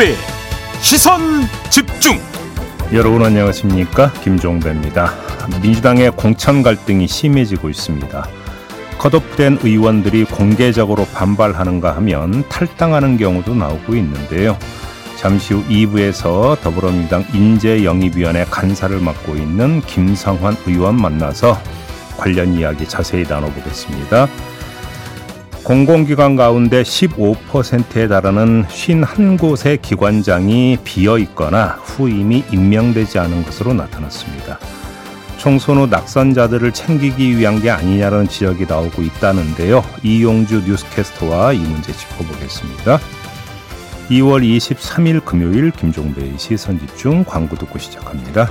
김종배 시선 집중. 여러분 안녕하십니까? 김종배입니다. 민주당의 공천 갈등이 심해지고 있습니다. 컷오프된 의원들이 공개적으로 반발하는가 하면 탈당하는 경우도 나오고 있는데요. 잠시 후 2부에서 더불어민주당 인재영입위원회 간사를 맡고 있는 김성환 의원 만나서 관련 이야기 자세히 나눠보겠습니다. 공공기관 가운데 15%에 달하는 51곳의 기관장이 비어 있거나 후임이 임명되지 않은 것으로 나타났습니다. 총선 후 낙선자들을 챙기기 위한 게 아니냐는 지적이 나오고 있다는데요. 이용주 뉴스캐스터와 이 문제 짚어보겠습니다. 2월 23일 금요일 김종배의 시선 집중 광고 듣고 시작합니다.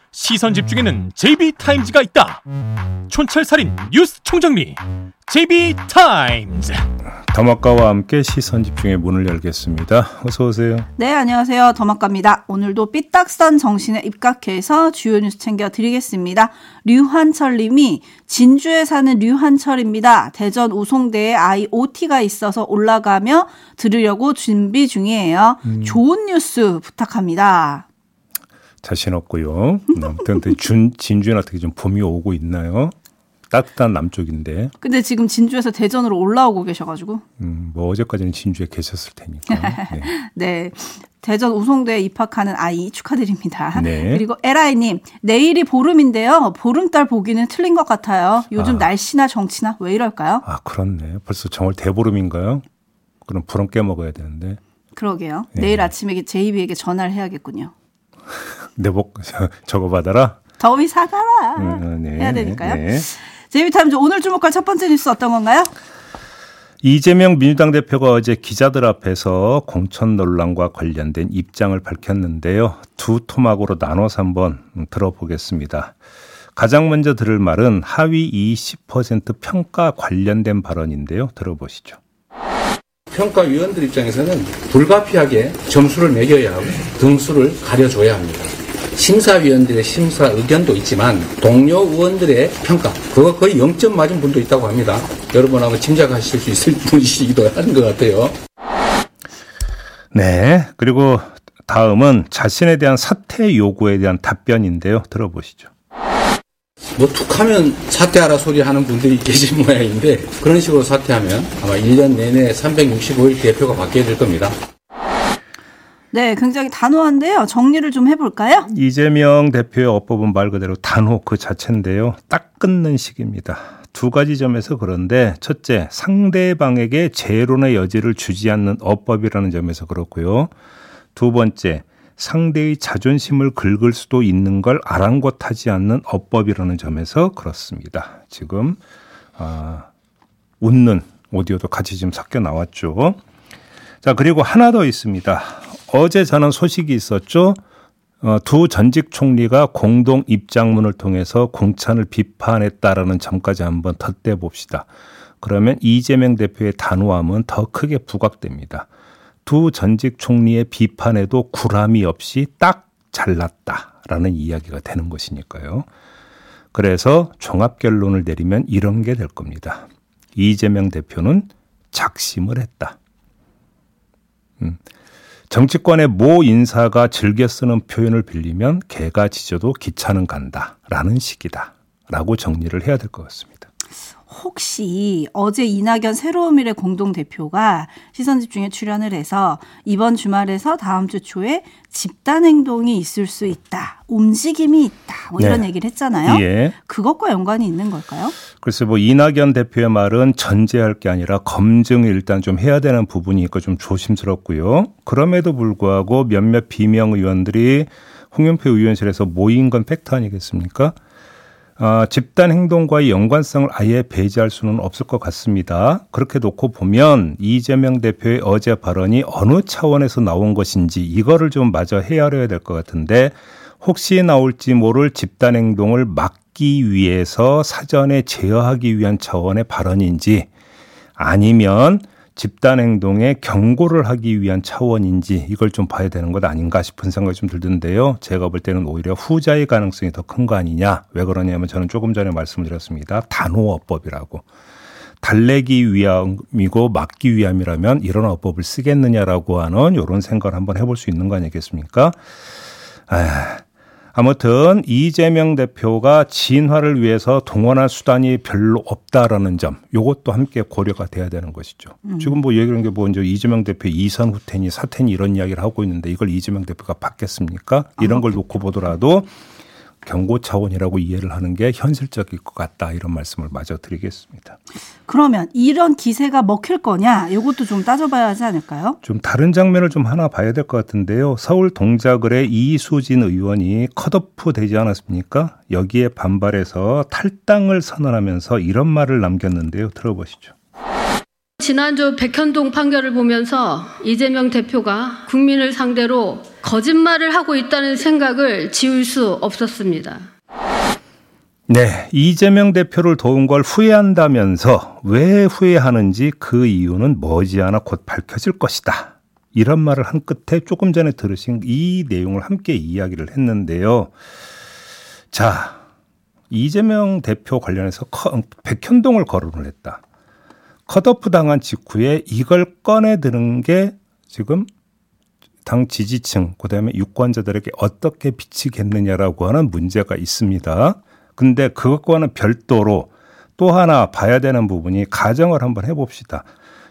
시선 집중에는 JB타임즈가 있다 촌철살인 뉴스 총정리 JB타임즈 더마카와 함께 시선 집중의 문을 열겠습니다. 어서 오세요. 네, 안녕하세요. 더마카입니다. 오늘도 삐딱선 정신에 입각해서 주요 뉴스 챙겨 드리겠습니다. 류한철 님이 진주에 사는 류한철입니다. 대전 우송대에 아이 OT가 있어서 올라가며 들으려고 준비 중이에요. 음. 좋은 뉴스 부탁합니다. 자신 없고요. 아무튼 준, 진주는 어떻게 좀 봄이 오고 있나요? 따뜻한 남쪽인데. 근데 지금 진주에서 대전으로 올라오고 계셔가지고. 음, 뭐 어제까지는 진주에 계셨을 테니까. 네. 네. 대전 우송대에 입학하는 아이 축하드립니다. 네. 그리고 에라이님 내일이 보름인데요. 보름달 보기는 틀린 것 같아요. 요즘 아. 날씨나 정치나 왜 이럴까요? 아 그렇네. 벌써 정월 대보름인가요? 그럼 부럼 깨먹어야 되는데. 그러게요. 네. 내일 아침에 제이비에게 전화를 해야겠군요. 내복 저거 받아라. 더위 사가라. 음, 네. 해야 되니까요. 네. 제이비타임즈 오늘 주목할 첫 번째 뉴스 어떤 건가요? 이재명 민주당 대표가 어제 기자들 앞에서 공천 논란과 관련된 입장을 밝혔는데요. 두 토막으로 나눠서 한번 들어보겠습니다. 가장 먼저 들을 말은 하위 20% 평가 관련된 발언인데요. 들어보시죠. 평가위원들 입장에서는 불가피하게 점수를 매겨야 하고 등수를 가려줘야 합니다. 심사위원들의 심사 의견도 있지만 동료 의원들의 평가 그거 거의 0점 맞은 분도 있다고 합니다. 여러분 아마 짐작하실 수 있을 분이시기도 한 것 같아요. 네. 그리고 다음은 자신에 대한 사퇴 요구에 대한 답변인데요. 들어보시죠. 뭐 툭하면 사퇴하라 소리 하는 분들이 계신 모양인데 그런 식으로 사퇴하면 아마 1년 내내 365일 대표가 바뀌어야 될 겁니다. 네, 굉장히 단호한데요. 정리를 좀 해볼까요? 이재명 대표의 어법은 말 그대로 단호 그 자체인데요. 딱 끊는 식입니다. 두 가지 점에서 그런데 첫째, 상대방에게 재론의 여지를 주지 않는 어법이라는 점에서 그렇고요. 두 번째, 상대의 자존심을 긁을 수도 있는 걸 아랑곳하지 않는 어법이라는 점에서 그렇습니다. 지금 아, 웃는 오디오도 같이 지금 섞여 나왔죠. 자 그리고 하나 더 있습니다. 어제 저는 소식이 있었죠. 어, 두 전직 총리가 공동 입장문을 통해서 공천을 비판했다라는 점까지 한번 덧대 봅시다. 그러면 이재명 대표의 단호함은 더 크게 부각됩니다. 두 전직 총리의 비판에도 구람이 없이 딱 잘났다라는 이야기가 되는 것이니까요. 그래서 종합 결론을 내리면 이런 게 될 겁니다. 이재명 대표는 작심을 했다. 음. 정치권의 모 인사가 즐겨 쓰는 표현을 빌리면 개가 짖어도 기차는 간다라는 식이다. 라고 정리를 해야 될 것 같습니다. 혹시 어제 이낙연 새로운 미래 공동대표가 시선집중에 출연을 해서 이번 주말에서 다음 주 초에 집단 행동이 있을 수 있다. 움직임이 있다. 뭐 이런 네. 얘기를 했잖아요. 예. 그것과 연관이 있는 걸까요? 글쎄 뭐 이낙연 대표의 말은 전제할 게 아니라 검증을 일단 좀 해야 되는 부분이 있고 좀 조심스럽고요. 그럼에도 불구하고 몇몇 비명 의원들이 홍영표 의원실에서 모인 건 팩트 아니겠습니까? 어, 집단 행동과의 연관성을 아예 배제할 수는 없을 것 같습니다. 그렇게 놓고 보면 이재명 대표의 어제 발언이 어느 차원에서 나온 것인지 이거를 좀 마저 헤아려야 될 것 같은데 혹시 나올지 모를 집단 행동을 막기 위해서 사전에 제어하기 위한 차원의 발언인지 아니면 집단 행동에 경고를 하기 위한 차원인지 이걸 좀 봐야 되는 것 아닌가 싶은 생각이 좀 들던데요. 제가 볼 때는 오히려 후자의 가능성이 더 큰 거 아니냐. 왜 그러냐면 저는 조금 전에 말씀드렸습니다. 단호어법이라고. 달래기 위함이고 막기 위함이라면 이런 어법을 쓰겠느냐라고 하는 이런 생각을 한번 해볼 수 있는 거 아니겠습니까? 아, 아무튼 이재명 대표가 진화를 위해서 동원할 수단이 별로 없다라는 점, 요것도 함께 고려가 돼야 되는 것이죠. 음. 지금 뭐 얘기하는 게뭐 이제 이재명 대표 이선 후퇴니 사퇴니 이런 이야기를 하고 있는데 이걸 이재명 대표가 받겠습니까? 이런 걸 놓고 보더라도 경고 차원이라고 이해를 하는 게 현실적일 것 같다 이런 말씀을 마저 드리겠습니다. 그러면 이런 기세가 먹힐 거냐 이것도 좀 따져봐야 하지 않을까요? 좀 다른 장면을 좀 하나 봐야 될 것 같은데요. 서울 동작을의 이수진 의원이 컷오프 되지 않았습니까? 여기에 반발해서 탈당을 선언하면서 이런 말을 남겼는데요. 들어보시죠. 지난주 백현동 판결을 보면서 이재명 대표가 국민을 상대로 거짓말을 하고 있다는 생각을 지울 수 없었습니다. 네, 이재명 대표를 도운 걸 후회한다면서 왜 후회하는지 그 이유는 머지않아 곧 밝혀질 것이다. 이런 말을 한 끝에 조금 전에 들으신 이 내용을 함께 이야기를 했는데요. 자, 이재명 대표 관련해서 백현동을 거론을 했다. 컷오프 당한 직후에 이걸 꺼내 드는 게 지금 당 지지층, 그 다음에 유권자들에게 어떻게 비치겠느냐라고 하는 문제가 있습니다. 근데 그것과는 별도로 또 하나 봐야 되는 부분이 가정을 한번 해봅시다.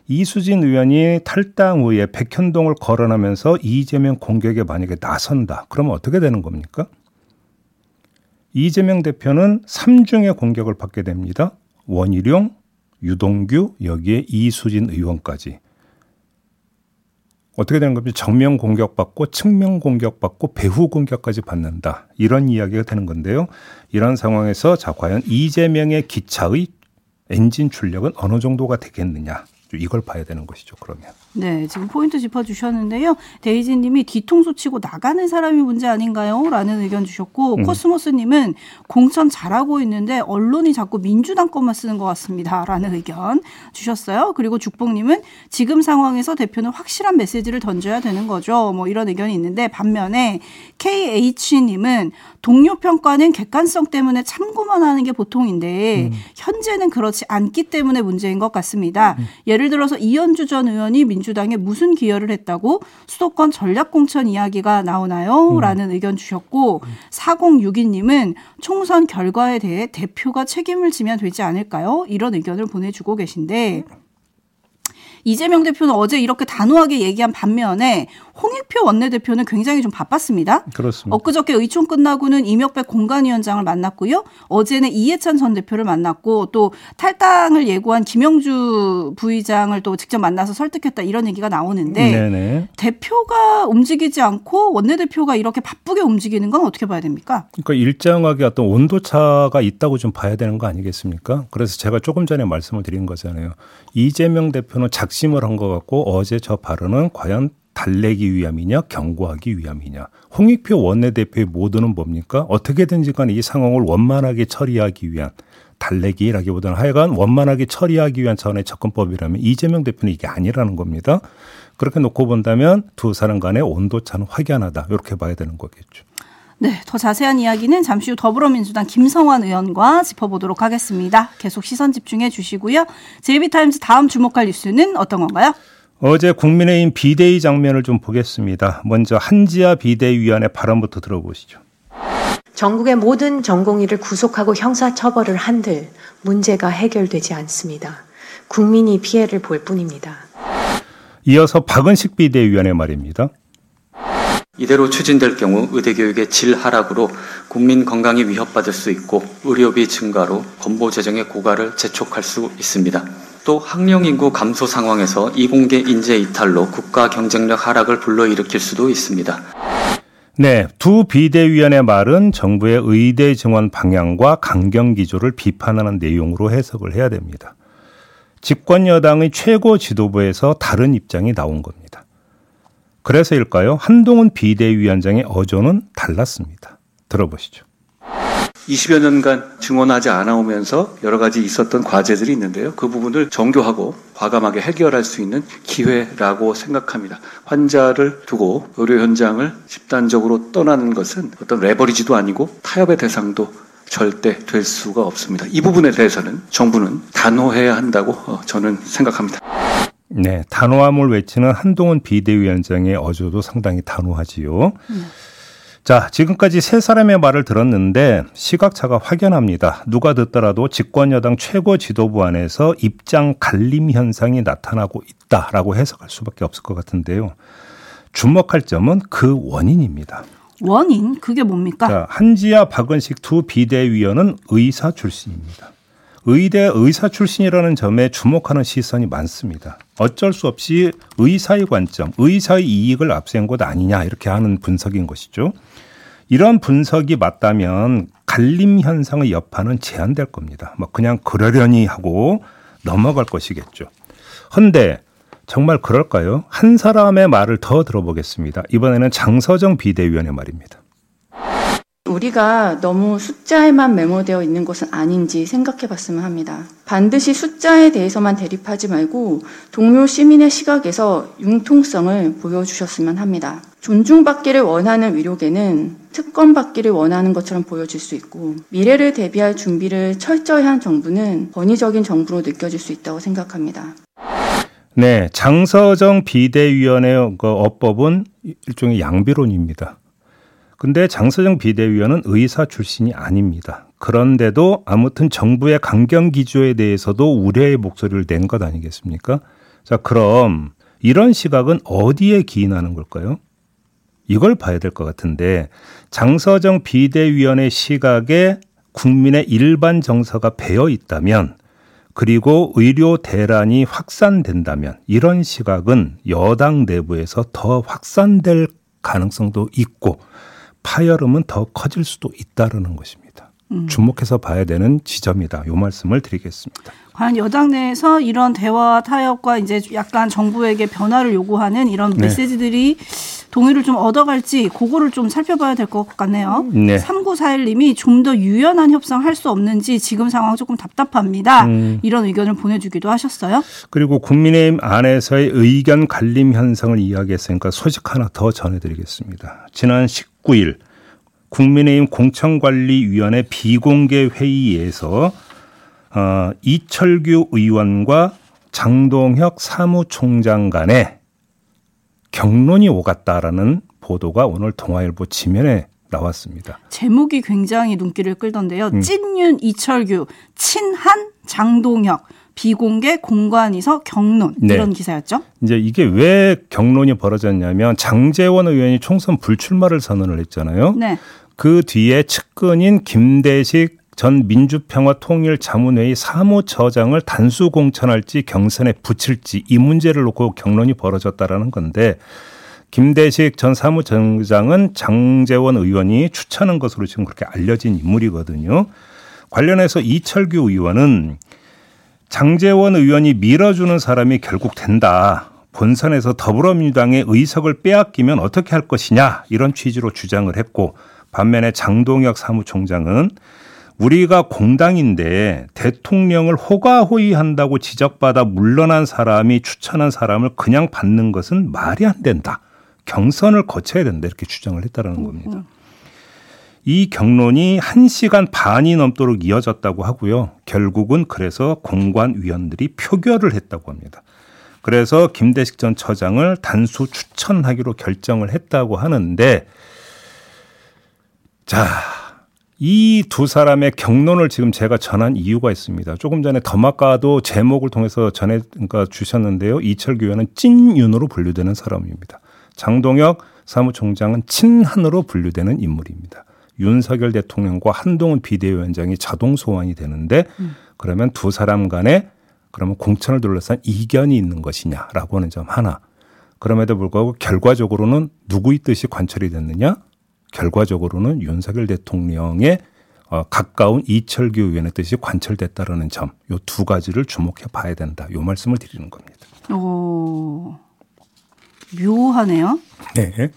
이수진 의원이 탈당 후에 백현동을 거론하면서 이재명 공격에 만약에 나선다. 그러면 어떻게 되는 겁니까? 이재명 대표는 3중의 공격을 받게 됩니다. 원희룡, 유동규, 여기에 이수진 의원까지. 어떻게 되는 겁니까? 정면 공격받고 측면 공격받고 배후 공격까지 받는다. 이런 이야기가 되는 건데요. 이런 상황에서 자 과연 이재명의 기차의 엔진 출력은 어느 정도가 되겠느냐. 이걸 봐야 되는 것이죠. 그러면. 네, 지금 포인트 짚어주셨는데요. 데이지님이 뒤통수 치고 나가는 사람이 문제 아닌가요? 라는 의견 주셨고 음. 코스모스님은 공천 잘하고 있는데 언론이 자꾸 민주당 것만 쓰는 것 같습니다. 라는 의견 주셨어요. 그리고 죽봉님은 지금 상황에서 대표는 확실한 메시지를 던져야 되는 거죠. 뭐 이런 의견이 있는데 반면에 KH님은 동료 평가는 객관성 때문에 참고만 하는 게 보통인데 음. 현재는 그렇지 않기 때문에 문제인 것 같습니다. 음. 예를 들어서 이현주 전 의원이 민 주당에 무슨 기여를 했다고 수도권 전략공천 이야기가 나오나요? 음. 라는 의견 주셨고 4062님은 총선 결과에 대해 대표가 책임을 지면 되지 않을까요? 이런 의견을 보내주고 계신데 이재명 대표는 어제 이렇게 단호하게 얘기한 반면에 홍익표 원내대표는 굉장히 좀 바빴습니다. 그렇습니다. 엊그저께 의총 끝나고는 이명백 공관위원장을 만났고요. 어제는 이해찬 전 대표를 만났고 또 탈당을 예고한 김영주 부의장을 또 직접 만나서 설득했다 이런 얘기가 나오는데 네네. 대표가 움직이지 않고 원내대표가 이렇게 바쁘게 움직이는 건 어떻게 봐야 됩니까? 그러니까 일정하게 어떤 온도차가 있다고 좀 봐야 되는 거 아니겠습니까? 그래서 제가 조금 전에 말씀을 드린 거잖아요. 이재명 대표는 작심을 한 것 같고 어제 저 발언은 과연 달래기 위함이냐 경고하기 위함이냐 홍익표 원내대표의 모두는 뭡니까 어떻게든지 간에 이 상황을 원만하게 처리하기 위한 달래기라기보다는 하여간 원만하게 처리하기 위한 차원의 접근법이라면 이재명 대표는 이게 아니라는 겁니다. 그렇게 놓고 본다면 두 사람 간의 온도차는 확연하다. 이렇게 봐야 되는 거겠죠. 네, 더 자세한 이야기는 잠시 후 더불어민주당 김성환 의원과 짚어보도록 하겠습니다. 계속 시선 집중해 주시고요. 제이비타임즈 다음 주목할 뉴스는 어떤 건가요? 어제 국민의힘 비대위 장면을 좀 보겠습니다. 먼저 한지아 비대위원의 발언부터 들어보시죠. 전국의 모든 전공의를 구속하고 형사처벌을 한들 문제가 해결되지 않습니다. 국민이 피해를 볼 뿐입니다. 이어서 박은식 비대위원의 말입니다. 이대로 추진될 경우 의대교육의 질 하락으로 국민 건강이 위협받을 수 있고 의료비 증가로 건보 재정의 고갈을 재촉할 수 있습니다. 또 학령 인구 감소 상황에서 이공계 인재 이탈로 국가 경쟁력 하락을 불러일으킬 수도 있습니다. 네, 두 비대위원의 말은 정부의 의대 증원 방향과 강경 기조를 비판하는 내용으로 해석을 해야 됩니다. 집권 여당의 최고 지도부에서 다른 입장이 나온 겁니다. 그래서일까요? 한동훈 비대위원장의 어조는 달랐습니다. 들어보시죠. 20여 년간 증언하지 않아 오면서 여러 가지 있었던 과제들이 있는데요. 그 부분을 정교하고 과감하게 해결할 수 있는 기회라고 생각합니다. 환자를 두고 의료 현장을 집단적으로 떠나는 것은 어떤 레버리지도 아니고 타협의 대상도 절대 될 수가 없습니다. 이 부분에 대해서는 정부는 단호해야 한다고 어, 저는 생각합니다. 네, 단호함을 외치는 한동훈 비대위원장의 어조도 상당히 단호하지요. 음. 자, 지금까지 세 사람의 말을 들었는데 시각차가 확연합니다. 누가 듣더라도 집권여당 최고 지도부 안에서 입장 갈림 현상이 나타나고 있다라고 해석할 수밖에 없을 것 같은데요. 주목할 점은 그 원인입니다. 원인? 그게 뭡니까? 자, 한지아 박은식 두 비대위원은 의사 출신입니다. 의대 의사 출신이라는 점에 주목하는 시선이 많습니다. 어쩔 수 없이 의사의 관점, 의사의 이익을 앞세운 것 아니냐 이렇게 하는 분석인 것이죠. 이런 분석이 맞다면 갈림 현상의 여파는 제한될 겁니다. 뭐 그냥 그러려니 하고 넘어갈 것이겠죠. 헌데 정말 그럴까요? 한 사람의 말을 더 들어보겠습니다. 이번에는 장서정 비대위원의 말입니다. 우리가 너무 숫자에만 메모되어 있는 것은 아닌지 생각해 봤으면 합니다. 반드시 숫자에 대해서만 대립하지 말고 동료 시민의 시각에서 융통성을 보여주셨으면 합니다. 존중받기를 원하는 위력에는 특권받기를 원하는 것처럼 보여질 수 있고 미래를 대비할 준비를 철저히 한 정부는 권위적인 정부로 느껴질 수 있다고 생각합니다. 네, 장서정 비대위원의 그 어법은 일종의 양비론입니다. 근데 장서정 비대위원은 의사 출신이 아닙니다. 그런데도 아무튼 정부의 강경 기조에 대해서도 우려의 목소리를 낸 것 아니겠습니까? 자, 그럼 이런 시각은 어디에 기인하는 걸까요? 이걸 봐야 될 것 같은데 장서정 비대위원의 시각에 국민의 일반 정서가 배어 있다면 그리고 의료 대란이 확산된다면 이런 시각은 여당 내부에서 더 확산될 가능성도 있고 파열음은 더 커질 수도 있다라는 것입니다. 음. 주목해서 봐야 되는 지점이다. 요 말씀을 드리겠습니다. 과연 여당 내에서 이런 대화 타협과 이제 약간 정부에게 변화를 요구하는 이런 네. 메시지들이 동의를 좀 얻어갈지 그거를 좀 살펴봐야 될 것 같네요. 네. 3941님이 좀 더 유연한 협상할 수 없는지 지금 상황 조금 답답합니다. 음. 이런 의견을 보내주기도 하셨어요. 그리고 국민의힘 안에서의 의견 갈림 현상을 이야기했으니까 소식 하나 더 전해드리겠습니다. 지난 19일 국민의힘 공천관리위원회 비공개 회의에서 어, 이철규 의원과 장동혁 사무총장 간에 경론이 오갔다라는 보도가 오늘 동아일보 지면에 나왔습니다. 제목이 굉장히 눈길을 끌던데요. 음. 찐윤 이철규, 친한 장동혁, 비공개 공관위서 경론 네. 이런 기사였죠. 이제 이게 왜 경론이 벌어졌냐면 장재원 의원이 총선 불출마를 선언을 했잖아요. 네. 그 뒤에 측근인 김대식 전 민주평화통일자문회의 사무처장을 단수 공천할지 경선에 붙일지 이 문제를 놓고 경론이 벌어졌다라는 건데 김대식 전 사무총장은 장재원 의원이 추천한 것으로 지금 그렇게 알려진 인물이거든요. 관련해서 이철규 의원은 장재원 의원이 밀어주는 사람이 결국 된다. 본선에서 더불어민주당의 의석을 빼앗기면 어떻게 할 것이냐 이런 취지로 주장을 했고 반면에 장동혁 사무총장은 우리가 공당인데 대통령을 호가호위한다고 지적받아 물러난 사람이 추천한 사람을 그냥 받는 것은 말이 안 된다. 경선을 거쳐야 된다. 이렇게 주장을 했다는 겁니다. 이 경론이 1시간 반이 넘도록 이어졌다고 하고요. 결국은 그래서 공관위원들이 표결을 했다고 합니다. 그래서 김대식 전 처장을 단수 추천하기로 결정을 했다고 하는데 자, 이 두 사람의 경론을 지금 제가 전한 이유가 있습니다. 조금 전에 더마카도 제목을 통해서 전해 그러니까 주셨는데요. 이철규 의원은 찐윤으로 분류되는 사람입니다. 장동혁 사무총장은 친한으로 분류되는 인물입니다. 윤석열 대통령과 한동훈 비대위원장이 자동 소환이 되는데 음. 그러면 두 사람 간에 그러면 공천을 둘러싼 이견이 있는 것이냐라고 하는 점 하나. 그럼에도 불구하고 결과적으로는 누구의 뜻이 관철이 됐느냐? 결과적으로는 윤석열 대통령의 어, 가까운 이철규 의원의 뜻이 관철됐다라는 점, 요 두 가지를 주목해 봐야 된다. 요 말씀을 드리는 겁니다. 오, 묘하네요. 네.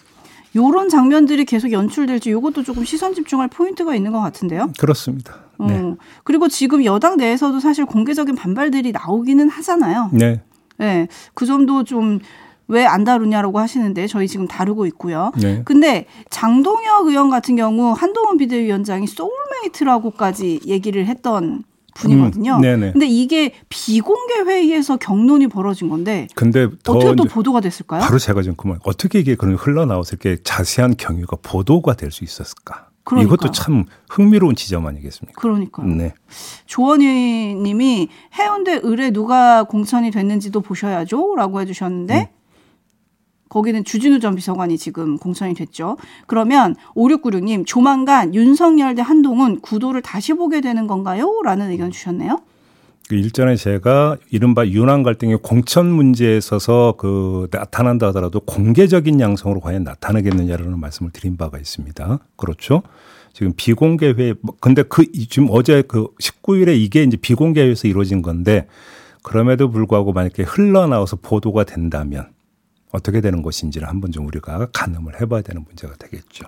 요런 장면들이 계속 연출될지 요것도 조금 시선 집중할 포인트가 있는 것 같은데요. 그렇습니다. 네. 어, 그리고 지금 여당 내에서도 사실 공개적인 반발들이 나오기는 하잖아요. 네. 네. 그 점도 좀 왜 안 다루냐라고 하시는데 저희 지금 다루고 있고요. 네. 근데 장동혁 의원 같은 경우 한동훈 비대위원장이 soulmate라고까지 얘기를 했던 분이거든요. 음, 네네. 근데 이게 비공개 회의에서 격론이 벌어진 건데 근데 더 어떻게 또 보도가 됐을까요? 바로 제가 지금 그말 어떻게 이게 그런 흘러나와서 이렇게 자세한 경위가 보도가 될 수 있었을까? 그러니까요. 이것도 참 흥미로운 지점 아니겠습니까? 그러니까요. 네. 조원희 님이 해운대 을에 누가 공천이 됐는지도 보셔야죠. 라고 해주셨는데, 거기는 주진우 전 비서관이 지금 공천이 됐죠. 그러면 5696님, 조만간 윤석열 대 한동훈 구도를 다시 보게 되는 건가요? 라는 의견 주셨네요. 그 일전에 제가 이른바 윤한 갈등의 공천 문제에 있어서 그 나타난다 하더라도 공개적인 양성으로 과연 나타나겠느냐라는 말씀을 드린 바가 있습니다. 그렇죠? 지금 비공개 뭐 근데 그 이- 지금 어제 그 19일에 이게 이제 비공개 회의에서 이루어진 건데 그럼에도 불구하고 만약에 흘러나와서 보도가 된다면 어떻게 되는 것인지를 한번 좀 우리가 가늠을 해봐야 되는 문제가 되겠죠.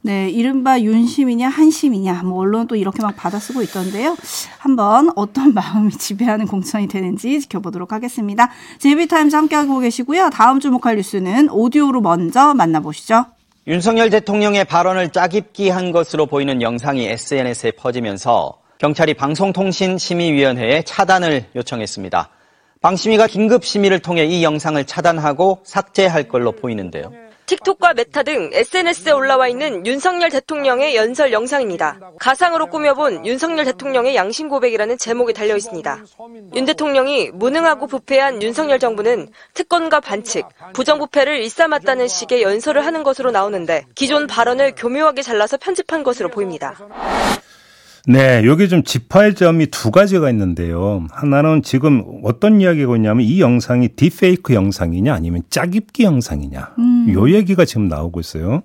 네, 이른바 윤심이냐 한심이냐 뭐 언론 또 이렇게 막 받아쓰고 있던데요. 한번 어떤 마음이 지배하는 공천이 되는지 지켜보도록 하겠습니다. 제비타임즈 함께하고 계시고요. 다음 주목할 뉴스는 오디오로 먼저 만나보시죠. 윤석열 대통령의 발언을 짜깁기 한 것으로 보이는 영상이 SNS에 퍼지면서 경찰이 방송통신심의위원회에 차단을 요청했습니다. 방심위가 긴급 심의를 통해 이 영상을 차단하고 삭제할 걸로 보이는데요. 틱톡과 메타 등 SNS에 올라와 있는 윤석열 대통령의 연설 영상입니다. 가상으로 꾸며본 윤석열 대통령의 양심 고백이라는 제목이 달려 있습니다. 윤 대통령이 무능하고 부패한 윤석열 정부는 특권과 반칙, 부정부패를 일삼았다는 식의 연설을 하는 것으로 나오는데 기존 발언을 교묘하게 잘라서 편집한 것으로 보입니다. 네, 여기 좀 짚어야 점이 두 가지가 있는데요. 하나는 지금 어떤 이야기가 있냐면 이 영상이 딥페이크 영상이냐 아니면 짜깁기 영상이냐. 요 얘기가 지금 나오고 있어요.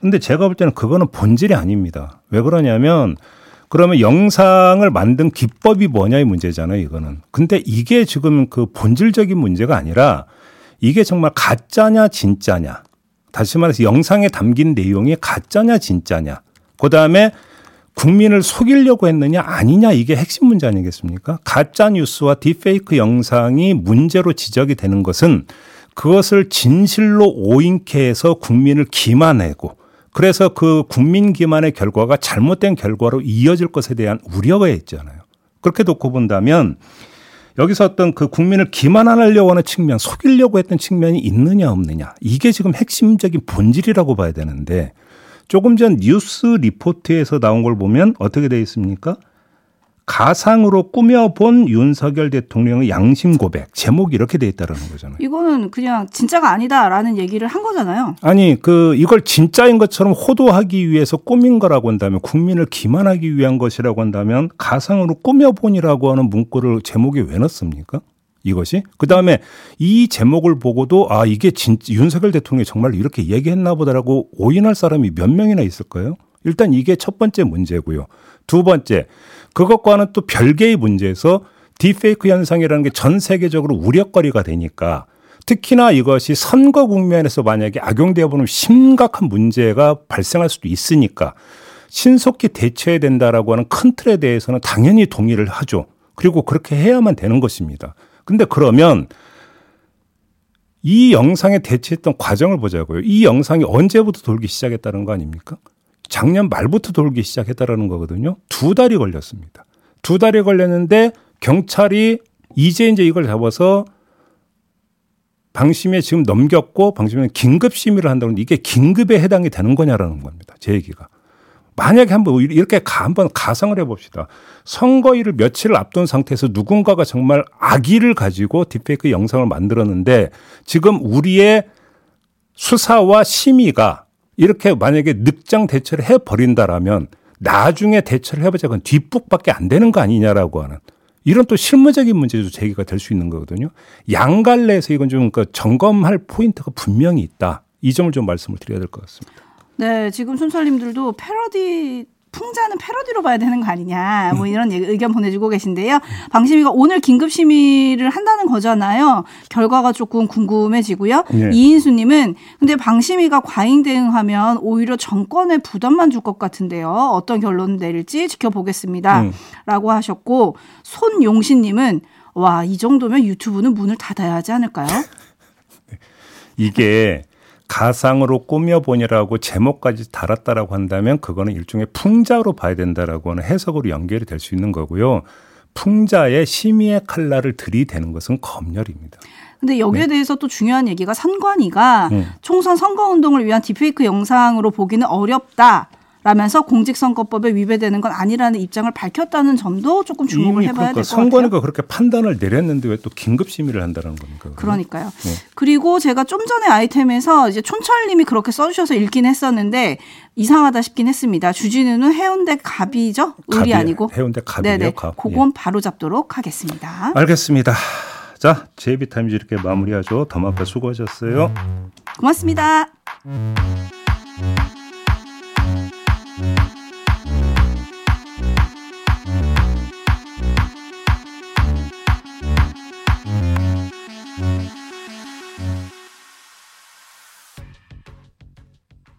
근데 제가 볼 때는 그거는 본질이 아닙니다. 왜 그러냐면 그러면 영상을 만든 기법이 뭐냐의 문제잖아요, 이거는. 근데 이게 지금 그 본질적인 문제가 아니라 이게 정말 가짜냐 진짜냐. 다시 말해서 영상에 담긴 내용이 가짜냐 진짜냐. 그다음에 국민을 속이려고 했느냐 아니냐 이게 핵심 문제 아니겠습니까? 가짜 뉴스와 딥페이크 영상이 문제로 지적이 되는 것은 그것을 진실로 오인케 해서 국민을 기만하고 그래서 그 국민 기만의 결과가 잘못된 결과로 이어질 것에 대한 우려가 있잖아요. 그렇게 놓고 본다면 여기서 어떤 그 국민을 기만하려고 하는 측면, 속이려고 했던 측면이 있느냐 없느냐 이게 지금 핵심적인 본질이라고 봐야 되는데 조금 전 뉴스 리포트에서 나온 걸 보면 어떻게 되어 있습니까? 가상으로 꾸며본 윤석열 대통령의 양심 고백 제목이 이렇게 돼 있다라는 거잖아요. 이거는 그냥 진짜가 아니다라는 얘기를 한 거잖아요. 아니 그 이걸 진짜인 것처럼 호도하기 위해서 꾸민 거라고 한다면 국민을 기만하기 위한 것이라고 한다면 가상으로 꾸며본이라고 하는 문구를 제목에 왜 넣습니까? 이것이 그 다음에 이 제목을 보고도 아 이게 진 윤석열 대통령이 정말 이렇게 얘기했나 보다라고 오인할 사람이 몇 명이나 있을까요? 일단 이게 첫 번째 문제고요. 두 번째 그것과는 또 별개의 문제에서 딥페이크 현상이라는 게 전 세계적으로 우려거리가 되니까 특히나 이것이 선거 국면에서 만약에 악용되어 보면 심각한 문제가 발생할 수도 있으니까 신속히 대처해야 된다라고 하는 큰 틀에 대해서는 당연히 동의를 하죠. 그리고 그렇게 해야만 되는 것입니다. 근데 그러면 이 영상에 대처했던 과정을 보자고요. 이 영상이 언제부터 돌기 시작했다는 거 아닙니까? 작년 말부터 돌기 시작했다라는 거거든요. 두 달이 걸렸습니다. 두 달이 걸렸는데 경찰이 이제 이제 이걸 잡아서 방심에 지금 넘겼고 방심에 긴급 심의를 한다는데 이게 긴급에 해당이 되는 거냐라는 겁니다. 제 얘기가. 만약에 한번 이렇게 한번 가상을 해봅시다. 선거일을 며칠을 앞둔 상태에서 누군가가 정말 악의를 가지고 딥페이크 영상을 만들었는데 지금 우리의 수사와 심의가 이렇게 만약에 늑장 대처를 해버린다라면 나중에 대처를 해보자 그건 뒷북밖에 안 되는 거 아니냐라고 하는 이런 또 실무적인 문제도 제기가 될 수 있는 거거든요. 양갈래에서 이건 좀 점검할 포인트가 분명히 있다. 이 점을 좀 말씀을 드려야 될 것 같습니다. 네, 지금 순철님들도 패러디 풍자는 패러디로 봐야 되는 거 아니냐 뭐 이런 얘기, 의견 보내주고 계신데요. 방심위가 오늘 긴급 심의를 한다는 거잖아요. 결과가 조금 궁금해지고요. 네. 이인수님은 근데 방심위가 과잉 대응하면 오히려 정권에 부담만 줄 것 같은데요. 어떤 결론 내릴지 지켜보겠습니다. 음. 라고 하셨고 손용신님은 와 이 정도면 유튜브는 문을 닫아야 하지 않을까요? 이게 가상으로 꾸며보니라고 제목까지 달았다라고 한다면 그거는 일종의 풍자로 봐야 된다라고 하는 해석으로 연결이 될 수 있는 거고요. 풍자의 심의의 칼날을 들이대는 것은 검열입니다. 근데 여기에 대해서 또 중요한 얘기가 선관위가 네. 총선 선거 운동을 위한 디페이크 영상으로 보기는 어렵다. 라면서 공직선거법에 위배되는 건 아니라는 입장을 밝혔다는 점도 조금 주목을 해봐야 그러니까 될것 같아요. 선관위가 그렇게 판단을 내렸는데 왜 또 긴급 심의를 한다는 겁니까? 그러니까요. 네. 그리고 제가 좀 전에 아이템에서 이제 촌철님이 그렇게 써주셔서 읽긴 했었는데 이상하다 싶긴 했습니다. 주진우는 해운대 갑이죠? 을이. 아니고. 해운대 갑이에요, 네네. 갑. 그건 바로 잡도록 하겠습니다. 알겠습니다. 자, 제이비타임즈 이렇게 마무리하죠. 더마페 수고하셨어요. 고맙습니다.